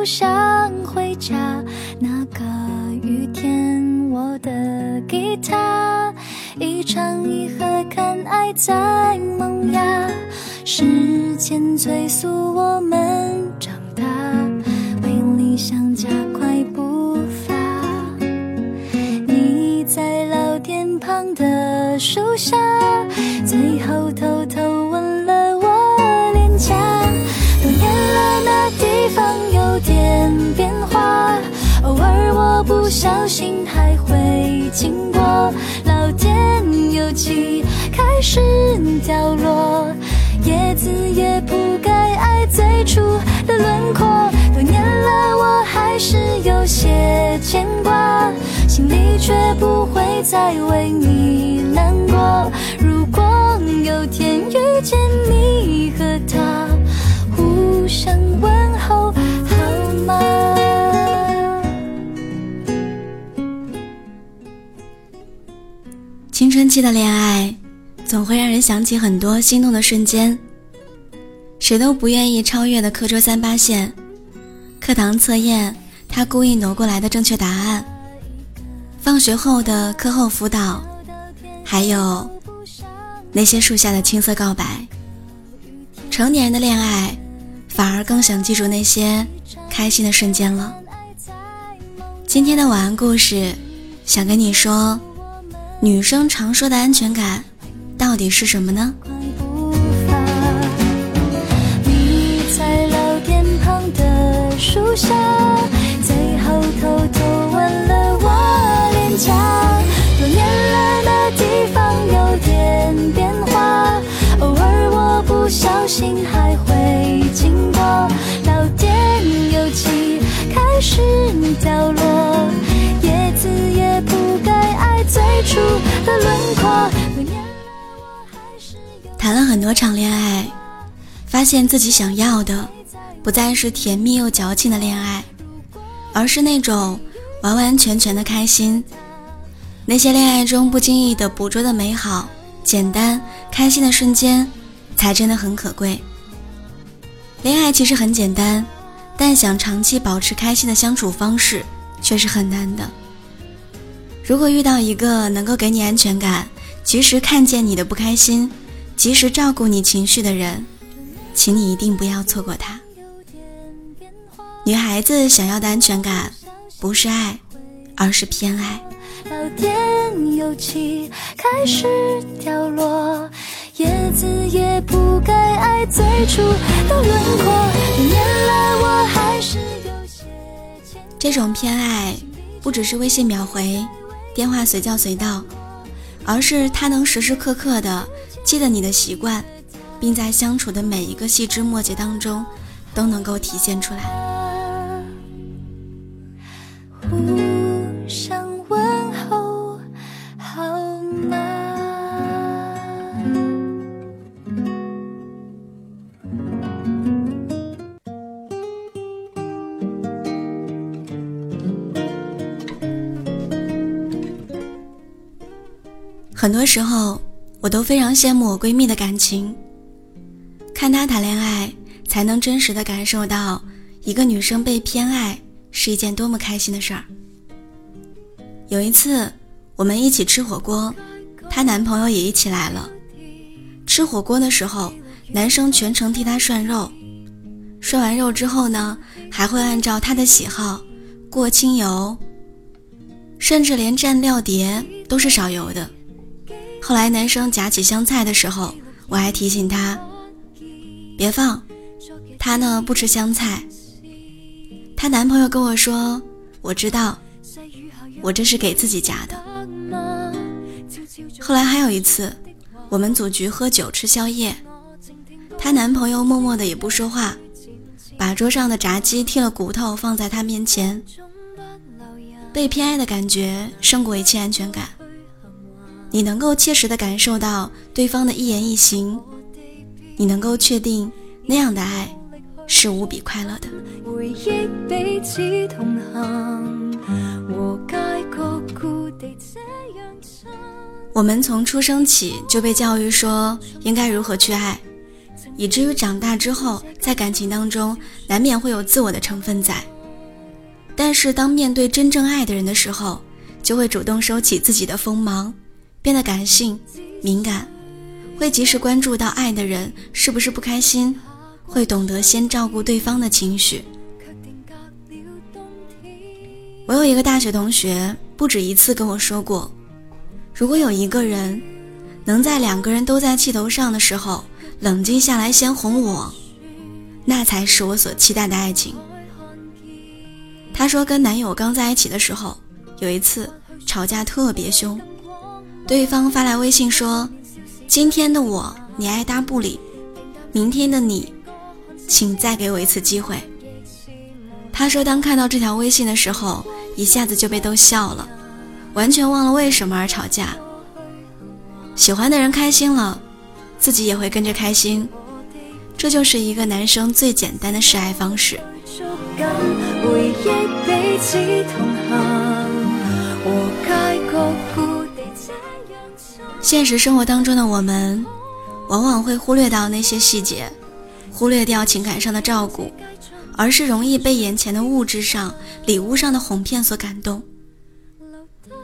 不想回家。那个雨天，我的吉他一唱一和，看爱在萌芽。时间催促我们长大，为理想加快步伐。你在老店旁的树下，最后偷偷吻了我脸颊。多年了，那地方，偶尔我不小心还会经过。老店油漆开始掉落。叶子也不该爱最初的轮廓，多年了我还是有些牵挂，心里却不会再为你难过。如果有天遇见你和他，互相问期的恋爱。总会让人想起很多心动的瞬间。谁都不愿意超越的课桌三八线，课堂测验他故意挪过来的正确答案，放学后的课后辅导，还有那些树下的青涩告白。成年人的恋爱，反而更想记住那些开心的瞬间了。今天的晚安故事，想跟你说，女生常说的安全感。到底是什么呢？你在老店旁的树下，最后偷偷吻了我脸颊。多年了，那地方有点变化，偶尔我不小心还会经过。老店油漆开始掉落，爱最初的轮廓。谈了很多场恋爱，发现自己想要的不再是甜蜜又矫情的恋爱，而是那种完完全全的开心。那些恋爱中不经意的捕捉的美好、简单、开心的瞬间，才真的很可贵。恋爱其实很简单，但想长期保持开心的相处方式却是很难的。如果遇到一个能够给你安全感，及时看见你的不开心。及时照顾你情绪的人，请你一定不要错过他。女孩子想要的安全感，不是爱，而是偏爱。老天油漆开始掉落，叶子也不该爱最初的轮廓。原来我还是有些这种偏爱，不只是微信秒回，电话随叫随到，而是他能时时刻刻的。记得你的习惯，并在相处的每一个细枝末节当中，都能够体现出来。很多时候。我都非常羡慕我闺蜜的感情。看她谈恋爱，才能真实的感受到一个女生被偏爱是一件多么开心的事儿。有一次，我们一起吃火锅，她男朋友也一起来了。吃火锅的时候，男生全程替她涮肉，涮完肉之后呢，还会按照她的喜好过清油，甚至连蘸料碟都是少油的。后来男生夹起香菜的时候，我还提醒他别放，他呢不吃香菜。她男朋友跟我说：“我知道，我这是给自己夹的。”后来还有一次，我们组局喝酒吃宵夜，她男朋友默默的也不说话，把桌上的炸鸡剔了骨头放在她面前。被偏爱的感觉胜过一切安全感。你能够切实的感受到对方的一言一行，你能够确定那样的爱是无比快乐的。我们从出生起就被教育说应该如何去爱，以至于长大之后，在感情当中难免会有自我的成分在。但是当面对真正爱的人的时候，就会主动收起自己的锋芒，变得感性、敏感，会及时关注到爱的人是不是不开心，会懂得先照顾对方的情绪。我有一个大学同学，不止一次跟我说过。如果有一个人，能在两个人都在气头上的时候冷静下来先哄我，那才是我所期待的爱情。她说，跟男友刚在一起的时候，有一次吵架特别凶，对方发来微信说：“今天的我你爱答不理，明天的你，请再给我一次机会。”他说，当看到这条微信的时候，一下子就被逗笑了。完全忘了为什么而吵架。喜欢的人开心了，自己也会跟着开心，这就是一个男生最简单的示爱方式。现实生活当中的我们，往往会忽略到那些细节，忽略掉情感上的照顾，而是容易被眼前的物质上、礼物上的哄骗所感动。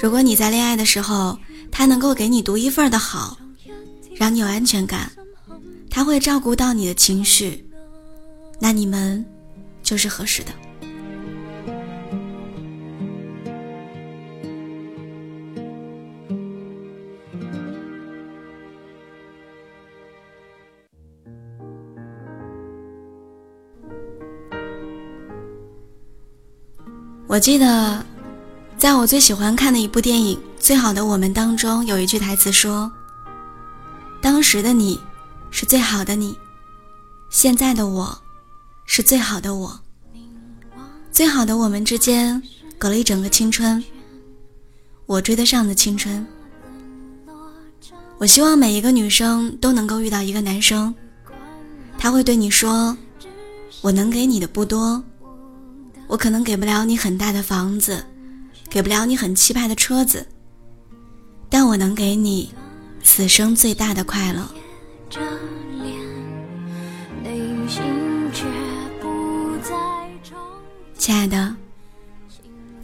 如果你在恋爱的时候，他能够给你独一份的好，让你有安全感，他会照顾到你的情绪，那你们就是合适的。我记得。在我最喜欢看的一部电影《最好的我们》当中，有一句台词说：“当时的你，是最好的你；现在的我，是最好的我。最好的我们之间，隔了一整个青春。我追得上的青春。我希望每一个女生都能够遇到一个男生，他会对你说：我能给你的不多，我可能给不了你很大的房子。”给不了你很气派的车子，但我能给你此生最大的快乐。亲爱的，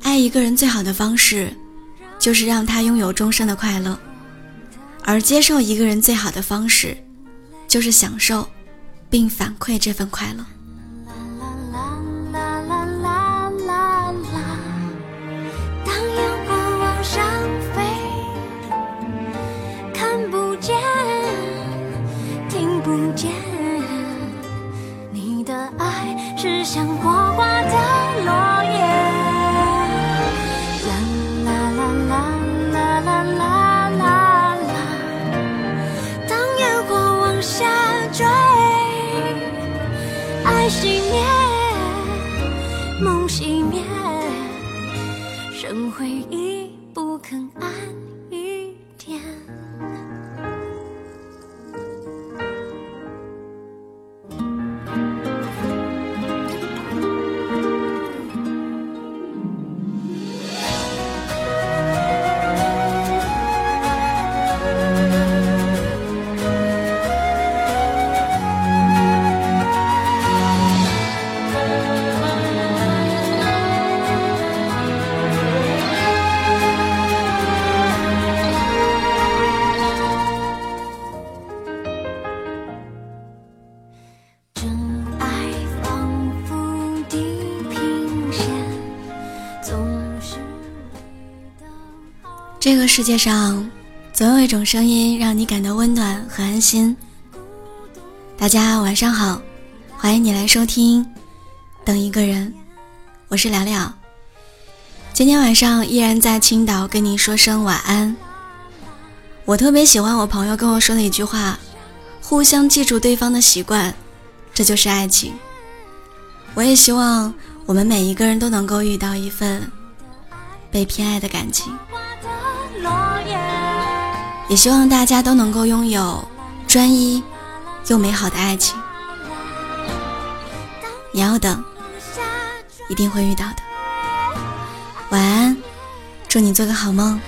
爱一个人最好的方式，就是让他拥有终生的快乐；而接受一个人最好的方式，就是享受并反馈这份快乐。像火花的落叶，啦啦啦啦啦啦啦啦。当烟火往下坠，爱熄灭，梦熄灭，剩回忆不肯安一点。这个世界上，总有一种声音让你感到温暖和安心。大家晚上好，欢迎你来收听《等一个人》，我是聊聊。今天晚上依然在青岛跟你说声晚安。我特别喜欢我朋友跟我说的一句话：“互相记住对方的习惯，这就是爱情。”我也希望我们每一个人都能够遇到一份被偏爱的感情。也希望大家都能够拥有专一又美好的爱情。你要等，一定会遇到的。晚安，祝你做个好梦。